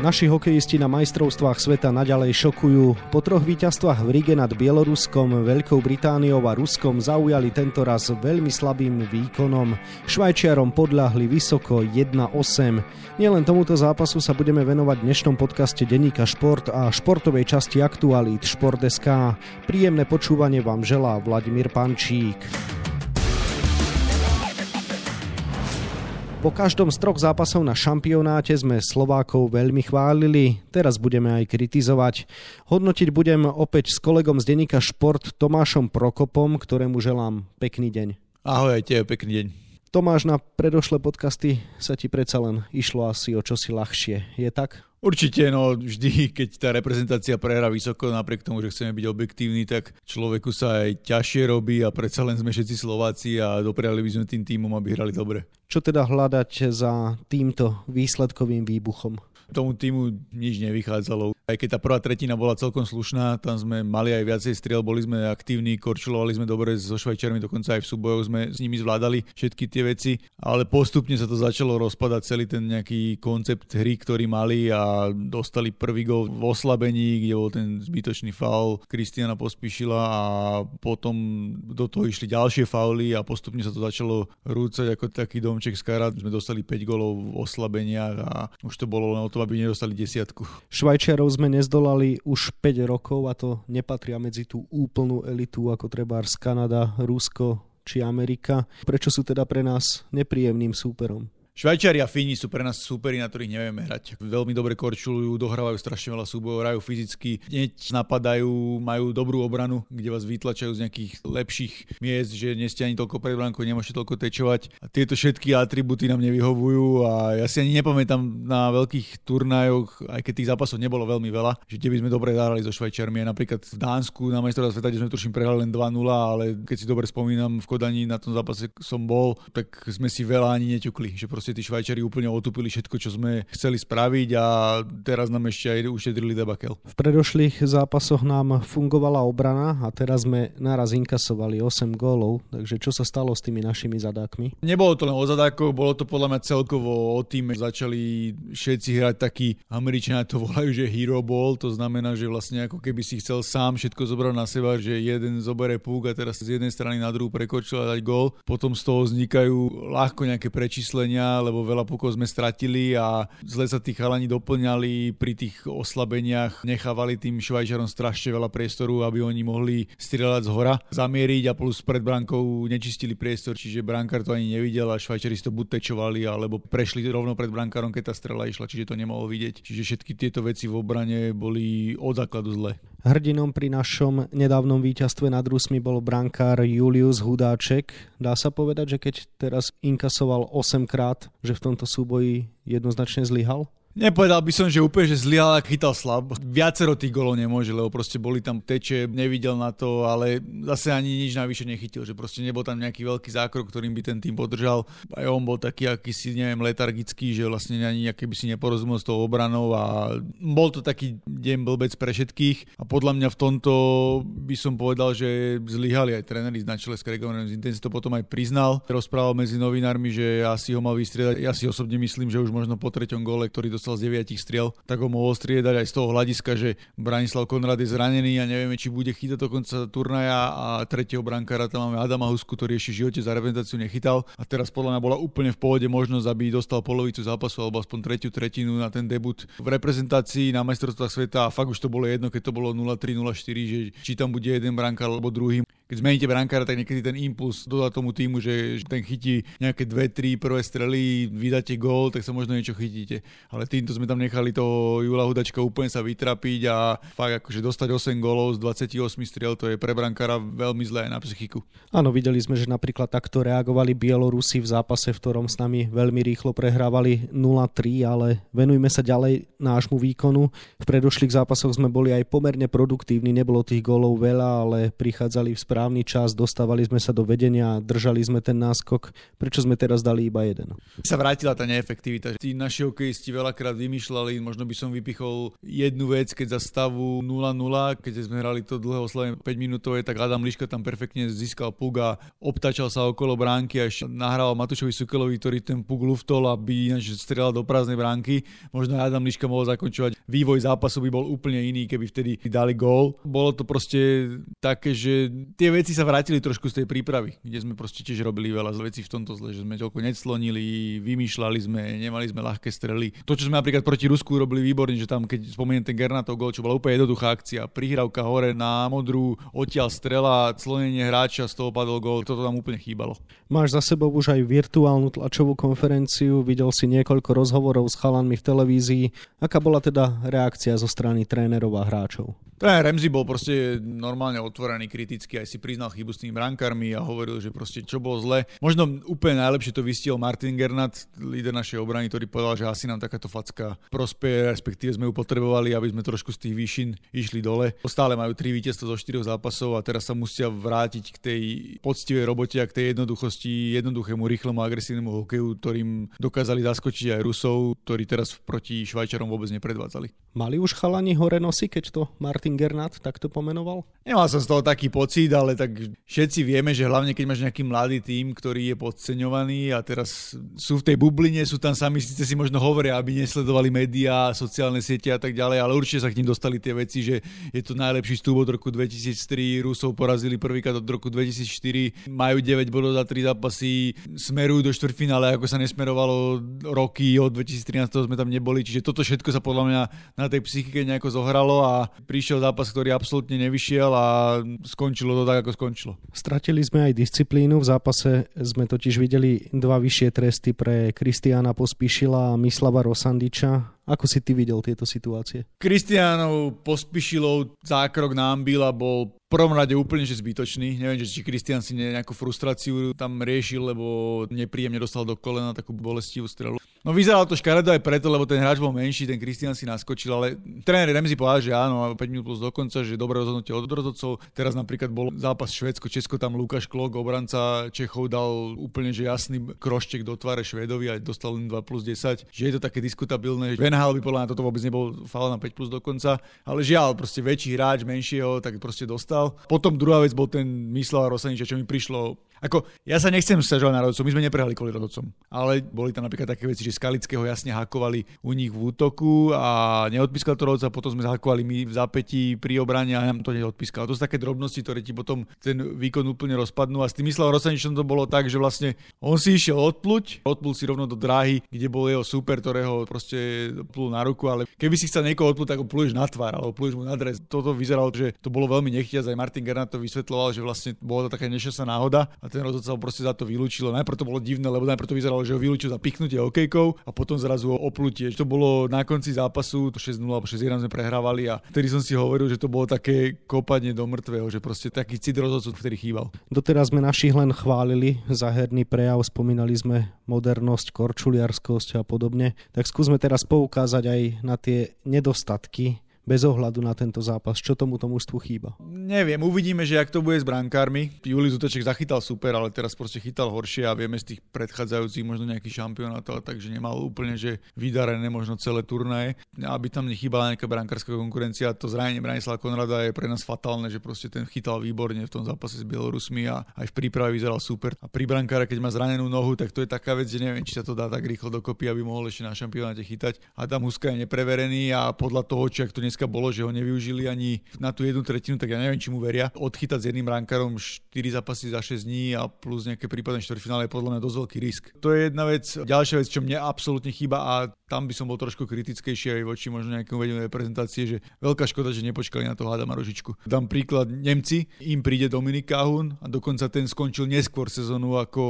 Naši hokejisti na majstrovstvách sveta naďalej šokujú. Po troch víťazstvách v Rige nad Bieloruskom, Veľkou Britániou a Ruskom zaujali tento raz veľmi slabým výkonom. Švajčiarom podľahli vysoko 1-8. Nielen tomuto zápasu sa budeme venovať v dnešnom podcaste Deníka Šport a športovej časti aktualít Šport.sk. Príjemné počúvanie vám želá Vladimír Pančík. Po každom z troch zápasov na šampionáte sme Slovákov veľmi chválili, teraz budeme aj kritizovať. Hodnotiť budem opäť s kolegom z denníka Šport Tomášom Prokopom, ktorému želám pekný deň. Ahoj, aj pekný deň. Tomáš, na predošlé podcasty sa ti predsa len išlo asi o čosi ľahšie, je tak? Určite, no vždy, keď tá reprezentácia prehrá vysoko, napriek tomu, že chceme byť objektívni, tak človeku sa aj ťažšie robí a predsa len sme všetci Slováci a dopriali by sme tým týmom, aby hrali dobre. Čo teda hľadať za týmto výsledkovým výbuchom? Tomu týmu nič nevychádzalo. Aj keď tá prvá tretina bola celkom slušná, tam sme mali aj viacej striel, boli sme aktívni, korčulovali sme dobre so Švajčiarmi, dokonca aj v súbojoch sme s nimi zvládali všetky tie veci, ale postupne sa to začalo rozpadať celý ten nejaký koncept hry, ktorý mali a dostali prvý gol v oslabení, kde bol ten zbytočný faul Kristiana pospíšila a potom do toho išli ďalšie fauly a postupne sa to začalo rúcať ako taký domček z karát. Sme dostali 5 golov v oslabeniach a už to bolo len o aby nedostali desiatku. Švajčiarov sme nezdolali už 5 rokov a to nepatria medzi tú úplnú elitu ako treba z Kanada, Rusko či Amerika. Prečo sú teda pre nás nepríjemným súperom? Švajčiari a Fíni sú pre nás súperi, na ktorých nevieme hrať. Veľmi dobre korčulujú, dohrávajú strašne veľa súbojov, hrajú fyzicky, hneď napadajú, majú dobrú obranu, kde vás vytlačajú z nejakých lepších miest, že nie ste ani toľko pred bránkou, nemôžete toľko tečovať. A tieto všetky atributy nám nevyhovujú a ja si ani nepamätám na veľkých turnajoch, aj keď tých zápasov nebolo veľmi veľa, že kde by sme dobre zahrali so Švajčiarmi. Napríklad v Dánsku na majstrovstvách sveta, kde sme tuším prehrali len 2-0, ale keď si dobre spomínam, v Kodani na tom zápase som bol, tak sme si veľa ani neťukli, že proste tí Švajčari úplne otupili všetko, čo sme chceli spraviť a teraz nám ešte aj ušetrili debakel. V predošlých zápasoch nám fungovala obrana a teraz sme naraz inkasovali 8 gólov, takže čo sa stalo s tými našimi zadákmi? Nebolo to len o zadákoch, bolo to podľa mňa celkovo o tým, začali všetci hrať taký, Američania to volajú, že hero ball, to znamená, že vlastne ako keby si chcel sám všetko zobrať na seba, že jeden zobere púk a teraz z jednej strany na druhú prekočil a dať gól. Potom z toho vznikajú ľahko nejaké prečíslenia, lebo veľa pukov sme stratili a zle sa tí chalani doplňali pri tých oslabeniach, nechávali tým Švajčarom strašne veľa priestoru, aby oni mohli strieľať z hora, zamieriť a plus pred bránkou nečistili priestor, čiže bránkár to ani nevidel a Švajčari si to buď tečovali, alebo prešli rovno pred brankárom, keď tá strela išla, čiže to nemohol vidieť. Čiže všetky tieto veci v obrane boli od základu zle. Hrdinom pri našom nedávnom víťazstve nad Rusmi bol brankár Julius Hudáček. Dá sa povedať, že keď teraz inkasoval 8 krát, že v tomto súboji jednoznačne zlyhal? Nepovedal by som, že úplne, že zlyhal a chytal slab. Viacero tých golov nemôže, lebo proste boli tam teče, nevidel na to, ale zase ani nič navyše nechytil, že proste nebol tam nejaký veľký zákrok, ktorým by ten tým podržal. Aj on bol taký akýsi, neviem, letargický, že vlastne ani nejaký by si neporozumel s tou obranou a bol to taký deň blbec pre všetkých a podľa mňa v tomto by som povedal, že zlyhali aj tréneri na čele s Craigom Zinten si to potom aj priznal. Rozprával medzi novinármi, že asi ho mal vystriedať. Ja si osobne myslím, že už možno po treťom gole, ktorý dostal z 9 striel, tak ho mohol striedať aj z toho hľadiska, že Branislav Konrad je zranený a nevieme, či bude chytať do konca turnaja a tretieho brankára tam máme Adama Husku, ktorý ešte živote za reprezentáciu nechytal. A teraz podľa mňa bola úplne v pohode možnosť, aby dostal polovicu zápasu alebo aspoň tretiu tretinu na ten debut v reprezentácii na majstrovstvách sveta. A fakt už to bolo jedno, keď to bolo 0-3, 0-4, že či tam bude jeden brankár alebo druhý keď zmeníte brankára, tak niekedy ten impuls dodá tomu týmu, že ten chytí nejaké dve, tri prvé strely, vydáte gól, tak sa možno niečo chytíte. Ale týmto sme tam nechali toho Jula Hudačka úplne sa vytrapiť a fakt akože dostať 8 gólov z 28 striel, to je pre brankára veľmi zlé na psychiku. Áno, videli sme, že napríklad takto reagovali Bielorusi v zápase, v ktorom s nami veľmi rýchlo prehrávali 0-3, ale venujme sa ďalej nášmu výkonu. V predošlých zápasoch sme boli aj pomerne produktívni, nebolo tých gólov veľa, ale prichádzali v správe správny čas, dostávali sme sa do vedenia, držali sme ten náskok. Prečo sme teraz dali iba jeden? Sa vrátila tá neefektivita. Tí naši hokejisti veľakrát vymýšľali, možno by som vypichol jednu vec, keď za stavu 0-0, keď sme hrali to dlhé oslavenie 5 minútové, tak Adam Liška tam perfektne získal puk a obtačal sa okolo bránky a nahral Matušovi Sukelovi, ktorý ten puk luftol, aby ináč strelal do prázdnej bránky. Možno Adam Liška mohol zakončovať. Vývoj zápasu by bol úplne iný, keby vtedy dali gól. Bolo to proste také, že tie veci sa vrátili trošku z tej prípravy, kde sme proste tiež robili veľa vecí v tomto zle, že sme toľko neclonili, vymýšľali sme, nemali sme ľahké strely. To, čo sme napríklad proti Rusku robili výborne, že tam, keď spomeniem ten Gernatov gol, čo bola úplne jednoduchá akcia, prihrávka hore na modrú, odtiaľ strela, clonenie hráča, z toho padol gol, toto tam úplne chýbalo. Máš za sebou už aj virtuálnu tlačovú konferenciu, videl si niekoľko rozhovorov s chalanmi v televízii. Aká bola teda reakcia zo strany trénerov a hráčov? Ten Remzi bol proste normálne otvorený, kritický, aj si priznal chybu s tými brankármi a hovoril, že proste čo bolo zle. Možno úplne najlepšie to vystiel Martin Gernat, líder našej obrany, ktorý povedal, že asi nám takáto facka prospeje, respektíve sme ju potrebovali, aby sme trošku z tých výšin išli dole. Stále majú tri víťazstva zo štyroch zápasov a teraz sa musia vrátiť k tej poctivej robote a k tej jednoduchosti, jednoduchému, rýchlemu, agresívnemu hokeju, ktorým dokázali zaskočiť aj Rusov, ktorí teraz proti Švajčarom vôbec nepredvádzali. Mali už chalani hore nosy, keď to Martin Gernat takto pomenoval? Nemal som z toho taký pocit, ale tak všetci vieme, že hlavne keď máš nejaký mladý tým, ktorý je podceňovaný a teraz sú v tej bubline, sú tam sami, síce si možno hovoria, aby nesledovali médiá, sociálne siete a tak ďalej, ale určite sa k ním dostali tie veci, že je to najlepší stúb od roku 2003, Rusov porazili prvýkrát od roku 2004, majú 9 bodov za 3 zápasy, smerujú do štvrtfinále, ako sa nesmerovalo roky, od 2013 sme tam neboli, čiže toto všetko sa podľa mňa na tej psychike nejako zohralo a prišiel zápas, ktorý absolútne nevyšiel a skončilo to tak, ako skončilo. Stratili sme aj disciplínu. V zápase sme totiž videli dva vyššie tresty pre Kristiána Pospíšila a Mislava Rosandiča ako si ty videl tieto situácie? Kristiánov pospíšilov zákrok na Ambila bol prvom rade úplne že zbytočný. Neviem, že či Kristian si nejakú frustráciu tam riešil, lebo nepríjemne dostal do kolena takú bolestivú strelu. No vyzeralo to škaredo aj preto, lebo ten hráč bol menší, ten Kristian si naskočil, ale tréner Remzi povedal, že áno, 5 minút plus dokonca, že dobré rozhodnutie od rozhodcov. Teraz napríklad bol zápas Švedsko, Česko, tam Lukáš Klok, obranca Čechov dal úplne že jasný krošček do tváre Švedovi a dostal len 2 plus 10. Že je to také diskutabilné, že Benhal by podľa mňa toto vôbec nebol faul na 5 plus dokonca, ale žiaľ, proste väčší hráč menšieho, tak proste dostal. Potom druhá vec bol ten Mislava Rosaniča, čo mi prišlo ako, ja sa nechcem stiažovať na rodcov, my sme neprehali kvôli rodcom, ale boli tam napríklad také veci, že Skalického jasne hakovali u nich v útoku a neodpískal to rodca, potom sme hakovali my v zápätí pri obrane a nám to neodpískal. To sú také drobnosti, ktoré ti potom ten výkon úplne rozpadnú a s tým myslel Rosaničom to bolo tak, že vlastne on si išiel odpluť, odplul si rovno do dráhy, kde bol jeho super, ktorého proste plul na ruku, ale keby si chcel niekoho odpluť, tak ho pluješ na tvár alebo pluješ mu na dres. Toto vyzeralo, že to bolo veľmi nechtiac, aj Martin Gernat to vysvetloval, že vlastne bola to taká nešťastná náhoda a ten rozhodca ho proste za to vylúčil. Najprv to bolo divné, lebo najprv to vyzeralo, že ho vylúčil za pichnutie okejkou a potom zrazu ho oplutie. To bolo na konci zápasu, 6-0 alebo 6-1 sme prehrávali a vtedy som si hovoril, že to bolo také kopanie do mŕtvého, že proste taký cit rozhodcu, ktorý chýbal. Doteraz sme našich len chválili za herný prejav, spomínali sme modernosť, korčuliarskosť a podobne. Tak skúsme teraz poukázať aj na tie nedostatky bez ohľadu na tento zápas. Čo tomu tomu mužstvu chýba? Neviem, uvidíme, že ak to bude s brankármi. Juli Zuteček zachytal super, ale teraz proste chytal horšie a vieme z tých predchádzajúcich možno nejaký šampionát, takže nemal úplne, že vydarené možno celé turnaje. Aby tam nechýbala nejaká brankárska konkurencia, to zranenie Branislava Konrada je pre nás fatálne, že proste ten chytal výborne v tom zápase s Bielorusmi a aj v príprave vyzeral super. A pri brankára, keď má zranenú nohu, tak to je taká vec, že neviem, či sa to dá tak rýchlo dokopy, aby mohol ešte na šampionáte chytať. Adam Huska je nepreverený a podľa toho, či ak to dneska bolo, že ho nevyužili ani na tú jednu tretinu, tak ja neviem, či mu veria. Odchytať s jedným rankárom 4 zápasy za 6 dní a plus nejaké prípadné štvrťfinále je podľa mňa dosť veľký risk. To je jedna vec. Ďalšia vec, čo mne absolútne chýba a tam by som bol trošku kritickejší aj voči možno nejakému vedeniu reprezentácie, že veľká škoda, že nepočkali na to Adama Rožičku. Dám príklad Nemci, im príde Dominik Kahun a dokonca ten skončil neskôr sezónu ako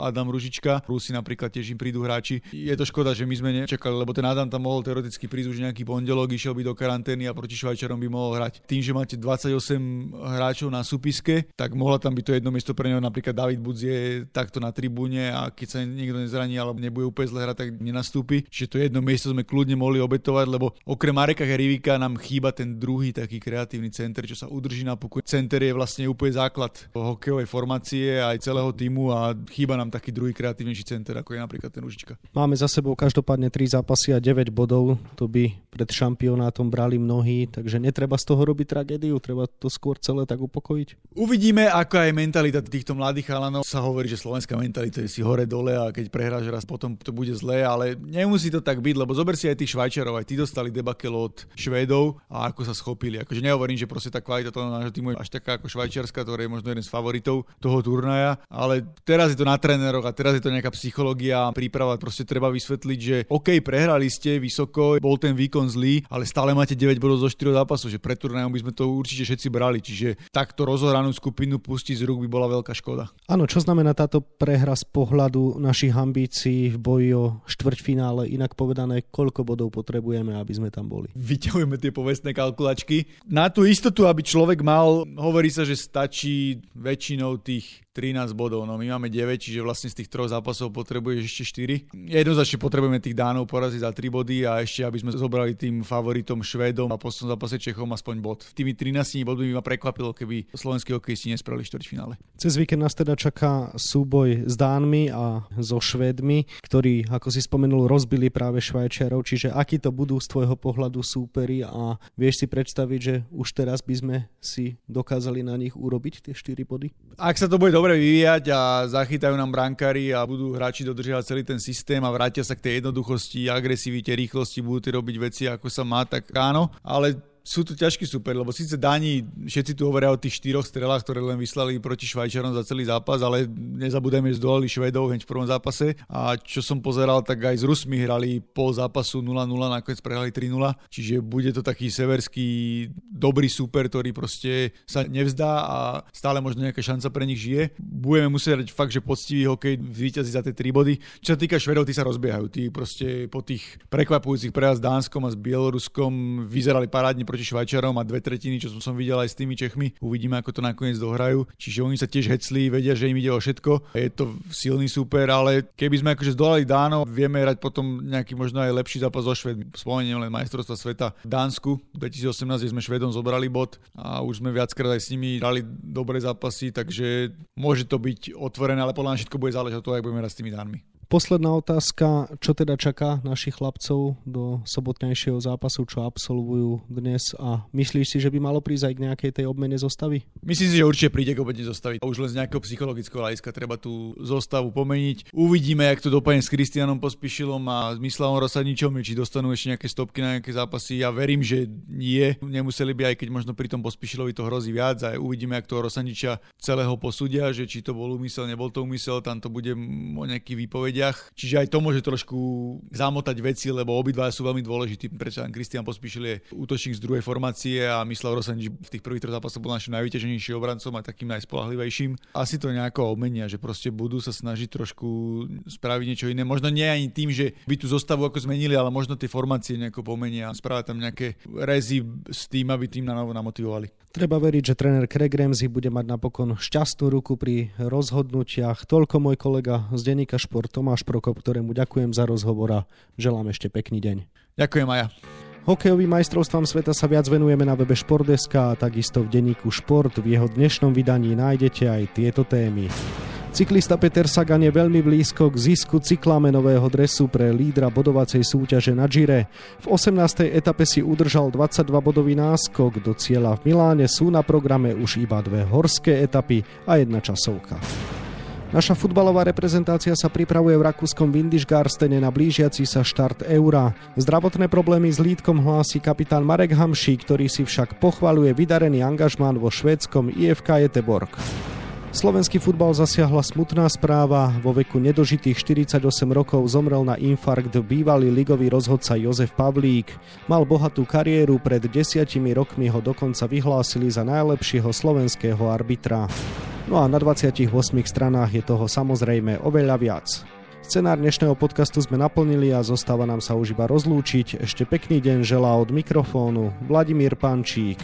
Adam Ružička. Rusi napríklad tiež im prídu hráči. Je to škoda, že my sme nečakali, lebo ten Adam tam mohol teoreticky prísť už nejaký pondelok, išiel by do karantény karantény a proti Švajčarom by mohol hrať. Tým, že máte 28 hráčov na súpiske, tak mohla tam byť to jedno miesto pre neho. Napríklad David Budz je takto na tribúne a keď sa niekto nezraní alebo nebude úplne zle hrať, tak nenastúpi. Čiže to jedno miesto sme kľudne mohli obetovať, lebo okrem Mareka Herivika nám chýba ten druhý taký kreatívny center, čo sa udrží na puku. Center je vlastne úplne základ hokejovej formácie aj celého týmu a chýba nám taký druhý kreatívnejší center, ako je napríklad ten Užička. Máme za sebou každopádne 3 zápasy a 9 bodov. To by pred šampionátom brali mnohí, takže netreba z toho robiť tragédiu, treba to skôr celé tak upokojiť. Uvidíme, ako je mentalita týchto mladých chalanov. Sa hovorí, že slovenská mentalita je si hore dole a keď prehráš raz, potom to bude zlé, ale nemusí to tak byť, lebo zober si aj tých Švajčarov, aj tí dostali debakel od Švédov a ako sa schopili. Akože nehovorím, že proste tá kvalita toho nášho týmu je až taká ako Švajčiarska, ktorý je možno jeden z favoritov toho turnaja, ale teraz je to na tréneroch a teraz je to nejaká psychológia príprava. Proste treba vysvetliť, že OK, prehrali ste vysoko, bol ten výkon zlý, ale stále máte 9 bodov zo 4 zápasov, že pred turnajom by sme to určite všetci brali. Čiže takto rozohranú skupinu pustiť z rúk by bola veľká škoda. Áno, čo znamená táto prehra z pohľadu našich ambícií v boji o štvrťfinále? Inak povedané, koľko bodov potrebujeme, aby sme tam boli? Vyťahujeme tie povestné kalkulačky. Na tú istotu, aby človek mal, hovorí sa, že stačí väčšinou tých 13 bodov, no my máme 9, čiže vlastne z tých troch zápasov potrebuješ ešte 4. Jednoznačne potrebujeme tých Dánov poraziť za 3 body a ešte, aby sme zobrali tým favoritom Švédom a po zápase Čechom aspoň bod. Tými 13 bodmi by ma prekvapilo, keby slovenskí hokejisti nespravili štvrťfinále. Cez víkend nás teda čaká súboj s Dánmi a so Švédmi, ktorí, ako si spomenul, rozbili práve Švajčiarov, čiže aký to budú z tvojho pohľadu súperi a vieš si predstaviť, že už teraz by sme si dokázali na nich urobiť tie 4 body? Ak sa to bude dobre dobre vyvíjať a zachytajú nám brankári a budú hráči dodržiavať celý ten systém a vrátia sa k tej jednoduchosti, agresivite, rýchlosti, budú robiť veci ako sa má, tak áno. Ale sú to ťažký super, lebo síce Dani, všetci tu hovoria o tých štyroch strelách, ktoré len vyslali proti Švajčarom za celý zápas, ale nezabudeme, že zdolali Švedov hneď v prvom zápase a čo som pozeral, tak aj s Rusmi hrali po zápasu 0-0, nakoniec prehrali 3-0, čiže bude to taký severský dobrý super, ktorý proste sa nevzdá a stále možno nejaká šanca pre nich žije. Budeme musieť hrať fakt, že poctivý hokej vyťazí za tie 3 body. Čo sa týka Švedov, tí sa rozbiehajú, tí proste po tých prekvapujúcich prejazd s Dánskom a s Bieloruskom vyzerali parádne proti Švajčarom a dve tretiny, čo som videl aj s tými Čechmi. Uvidíme, ako to nakoniec dohrajú. Čiže oni sa tiež hecli, vedia, že im ide o všetko. Je to silný super, ale keby sme akože zdolali Dánov, vieme hrať potom nejaký možno aj lepší zápas so Švedmi. Spomeniem len majstrovstva sveta v Dánsku 2018, kde sme Švedom zobrali bod a už sme viackrát aj s nimi hrali dobré zápasy, takže môže to byť otvorené, ale podľa mňa všetko bude záležať od toho, ako budeme hrať s tými Dánmi. Posledná otázka, čo teda čaká našich chlapcov do sobotnejšieho zápasu, čo absolvujú dnes a myslíš si, že by malo prísť aj k nejakej tej obmene zostavy? Myslím si, že určite príde k obmene zostavy. Už len z nejakého psychologického hľadiska treba tú zostavu pomeniť. Uvidíme, jak to dopadne s Kristianom Pospišilom a s Myslavom Rosadničom, či dostanú ešte nejaké stopky na nejaké zápasy. Ja verím, že nie. Nemuseli by, aj keď možno pri tom Pospišilovi to hrozí viac a uvidíme, jak toho Rosadniča celého posúdia, že či to bol úmysel, nebol to úmysel, tam to bude o nejaký výpoveď ľuďach, čiže aj to môže trošku zamotať veci, lebo obidva sú veľmi dôležití. Prečo Kristian Pospíšil je útočník z druhej formácie a Mislav Rosanič v tých prvých troch zápasoch bol našim najvyťaženejším obrancom a takým najspolahlivejším. Asi to nejako obmenia, že proste budú sa snažiť trošku spraviť niečo iné. Možno nie ani tým, že by tú zostavu ako zmenili, ale možno tie formácie nejako pomenia a spraviť tam nejaké rezy s tým, aby tým na novo namotivovali. Treba veriť, že tréner Craig Ramsey bude mať napokon šťastnú ruku pri rozhodnutiach. Toľko môj kolega z denníka Šport Tomáš Prokop, ktorému ďakujem za rozhovor a želám ešte pekný deň. Ďakujem aj ja. Hokejovým majstrovstvám sveta sa viac venujeme na webe Športdeska a takisto v denníku Šport. V jeho dnešnom vydaní nájdete aj tieto témy. Cyklista Peter Sagan je veľmi blízko k zisku cyklamenového dresu pre lídra bodovacej súťaže na Gire. V 18. etape si udržal 22-bodový náskok. Do cieľa v Miláne sú na programe už iba dve horské etapy a jedna časovka. Naša futbalová reprezentácia sa pripravuje v rakúskom Windischgarstene na blížiaci sa štart Eura. Zdravotné problémy s lídkom hlási kapitán Marek Hamší, ktorý si však pochvaluje vydarený angažmán vo švédskom IFK Jeteborg. Slovenský futbal zasiahla smutná správa. Vo veku nedožitých 48 rokov zomrel na infarkt bývalý ligový rozhodca Jozef Pavlík. Mal bohatú kariéru, pred desiatimi rokmi ho dokonca vyhlásili za najlepšieho slovenského arbitra. No a na 28 stranách je toho samozrejme oveľa viac. Scenár dnešného podcastu sme naplnili a zostáva nám sa už iba rozlúčiť. Ešte pekný deň želá od mikrofónu Vladimír Pančík.